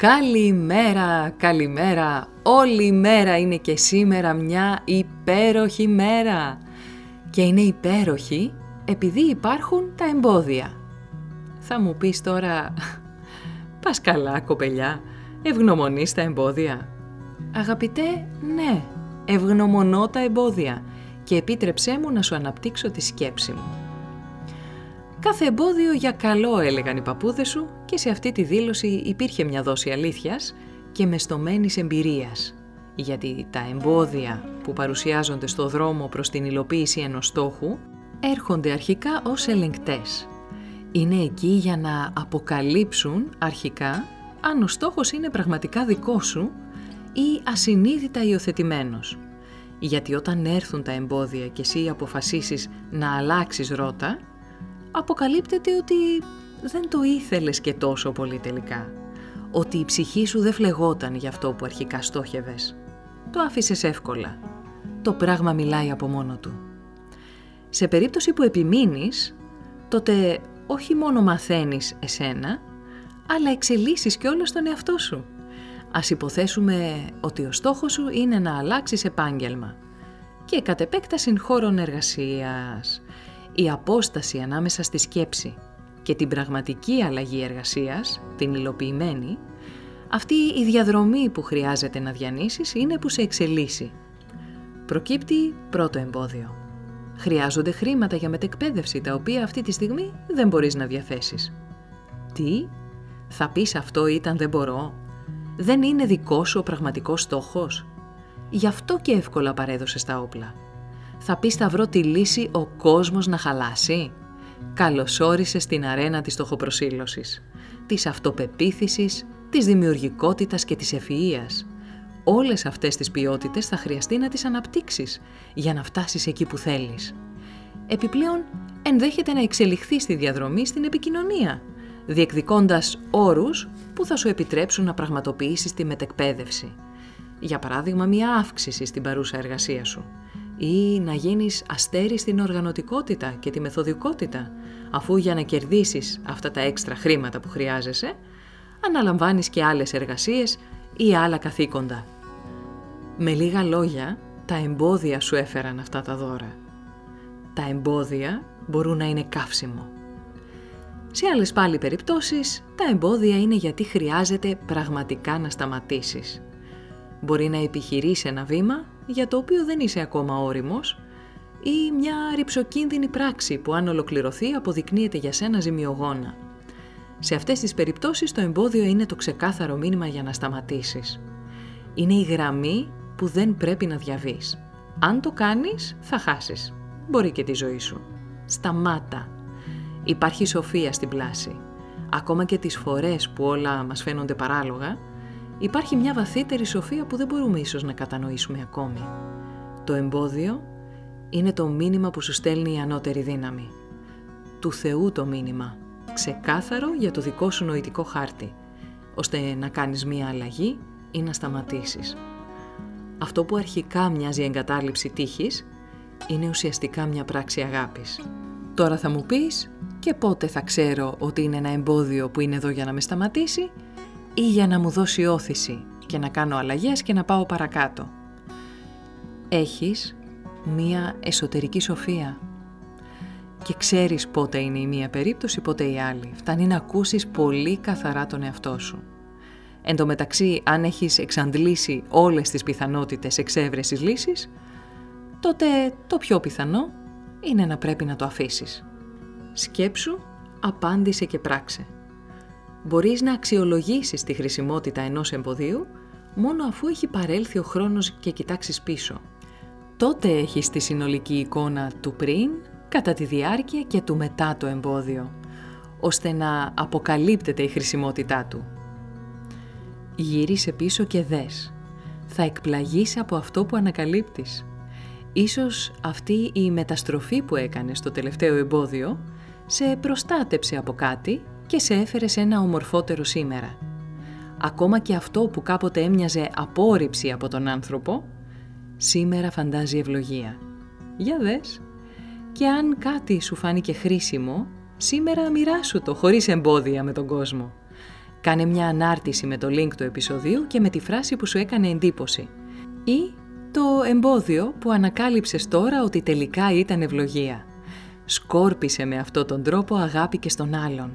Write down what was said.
Καλημέρα, καλημέρα. Όλη η μέρα είναι και σήμερα μια υπέροχη μέρα. Και είναι υπέροχη επειδή υπάρχουν τα εμπόδια. Θα μου πεις τώρα, πας καλά κοπελιά, ευγνωμονείς τα εμπόδια. Αγαπητέ, ναι, ευγνωμονώ τα εμπόδια και επίτρεψέ μου να σου αναπτύξω τη σκέψη μου. Κάθε εμπόδιο για καλό έλεγαν οι παππούδες σου και σε αυτή τη δήλωση υπήρχε μια δόση αλήθειας και μεστομένης εμπειρίας. Γιατί τα εμπόδια που παρουσιάζονται στο δρόμο προς την υλοποίηση ενός στόχου έρχονται αρχικά ως ελεγκτές. Είναι εκεί για να αποκαλύψουν αρχικά αν ο στόχος είναι πραγματικά δικό σου ή ασυνείδητα υιοθετημένος. Γιατί όταν έρθουν τα εμπόδια και εσύ αποφασίσεις να αλλάξεις ρότα, αποκαλύπτεται ότι δεν το ήθελες και τόσο πολύ τελικά. Ότι η ψυχή σου δεν φλεγόταν για αυτό που αρχικά στόχευες. Το άφησες εύκολα. Το πράγμα μιλάει από μόνο του. Σε περίπτωση που επιμείνεις, τότε όχι μόνο μαθαίνεις εσένα, αλλά εξελίσσεις και όλο τον εαυτό σου. Ας υποθέσουμε ότι ο στόχος σου είναι να αλλάξεις επάγγελμα και κατ' επέκταση χώρων εργασίας η απόσταση ανάμεσα στη σκέψη και την πραγματική αλλαγή εργασίας, την υλοποιημένη, αυτή η διαδρομή που χρειάζεται να διανύσεις είναι που σε εξελίσσει. Προκύπτει πρώτο εμπόδιο. Χρειάζονται χρήματα για μετεκπαίδευση τα οποία αυτή τη στιγμή δεν μπορείς να διαθέσεις. Τι; Θα πεις αυτό ήταν δεν μπορώ. Δεν είναι δικό σου ο πραγματικός στόχος; Γι' αυτό και εύκολα παρέδωσες τα όπλα θα πεις θα βρω τη λύση ο κόσμος να χαλάσει. Καλωσόρισες στην αρένα της στοχοπροσύλωσης, της αυτοπεποίθησης, της δημιουργικότητας και της ευφυΐας. Όλες αυτές τις ποιότητες θα χρειαστεί να τις αναπτύξεις για να φτάσεις εκεί που θέλεις. Επιπλέον, ενδέχεται να εξελιχθείς στη διαδρομή στην επικοινωνία, διεκδικώντας όρους που θα σου επιτρέψουν να πραγματοποιήσεις τη μετεκπαίδευση. Για παράδειγμα, μια αύξηση στην παρούσα εργασία σου ή να γίνεις αστέρι στην οργανωτικότητα και τη μεθοδικότητα, αφού για να κερδίσεις αυτά τα έξτρα χρήματα που χρειάζεσαι, αναλαμβάνεις και άλλες εργασίες ή άλλα καθήκοντα. Με λίγα λόγια, τα εμπόδια σου έφεραν αυτά τα δώρα. Τα εμπόδια μπορούν να είναι καύσιμο. Σε άλλες πάλι περιπτώσεις, τα εμπόδια είναι γιατί χρειάζεται πραγματικά να σταματήσεις. Μπορεί να επιχειρήσει ένα βήμα για το οποίο δεν είσαι ακόμα όριμος ή μια ρηψοκίνδυνη πράξη που αν ολοκληρωθεί αποδεικνύεται για σένα ζημιογόνα. Σε αυτές τις περιπτώσεις το εμπόδιο είναι το ξεκάθαρο μήνυμα για να σταματήσεις. Είναι η γραμμή που δεν πρέπει να διαβείς. Αν το κάνεις θα χάσεις. Μπορεί και τη ζωή σου. Σταμάτα. Υπάρχει σοφία στην πλάση. Ακόμα και τις φορές που όλα μας φαίνονται παράλογα, υπάρχει μια βαθύτερη σοφία που δεν μπορούμε ίσως να κατανοήσουμε ακόμη. Το εμπόδιο είναι το μήνυμα που σου στέλνει η ανώτερη δύναμη. Του Θεού το μήνυμα, ξεκάθαρο για το δικό σου νοητικό χάρτη, ώστε να κάνεις μία αλλαγή ή να σταματήσεις. Αυτό που αρχικά μοιάζει εγκατάλειψη τύχης, είναι ουσιαστικά μια πράξη αγάπης. Τώρα θα μου πεις και πότε θα ξέρω ότι είναι ένα εμπόδιο που είναι εδώ για να με σταματήσει ή για να μου δώσει όθηση και να κάνω αλλαγές και να πάω παρακάτω. Έχεις μία εσωτερική σοφία και ξέρεις πότε είναι η μία περίπτωση, πότε η άλλη. Φτάνει να ακούσεις πολύ καθαρά τον εαυτό σου. Εν τω μεταξύ, αν έχεις εξαντλήσει όλες τις πιθανότητες εξέβρεσης λύσης, τότε το πιο πιθανό είναι να πρέπει να το αφήσεις. Σκέψου, απάντησε και πράξε. Μπορείς να αξιολογήσεις τη χρησιμότητα ενός εμποδίου μόνο αφού έχει παρέλθει ο χρόνος και κοιτάξεις πίσω. Τότε έχεις τη συνολική εικόνα του πριν, κατά τη διάρκεια και του μετά το εμπόδιο, ώστε να αποκαλύπτεται η χρησιμότητά του. Γύρισε πίσω και δες. Θα εκπλαγείς από αυτό που ανακαλύπτεις. Ίσως αυτή η μεταστροφή που έκανες στο τελευταίο εμπόδιο σε προστάτεψε από κάτι και σε έφερε σε ένα ομορφότερο σήμερα. Ακόμα και αυτό που κάποτε έμοιαζε απόρριψη από τον άνθρωπο, σήμερα φαντάζει ευλογία. Για δες. Και αν κάτι σου φάνηκε χρήσιμο, σήμερα μοιράσου το χωρίς εμπόδια με τον κόσμο. Κάνε μια ανάρτηση με το link του επεισοδίου και με τη φράση που σου έκανε εντύπωση. Ή το εμπόδιο που ανακάλυψες τώρα ότι τελικά ήταν ευλογία. Σκόρπισε με αυτόν τον τρόπο αγάπη και στον άλλον.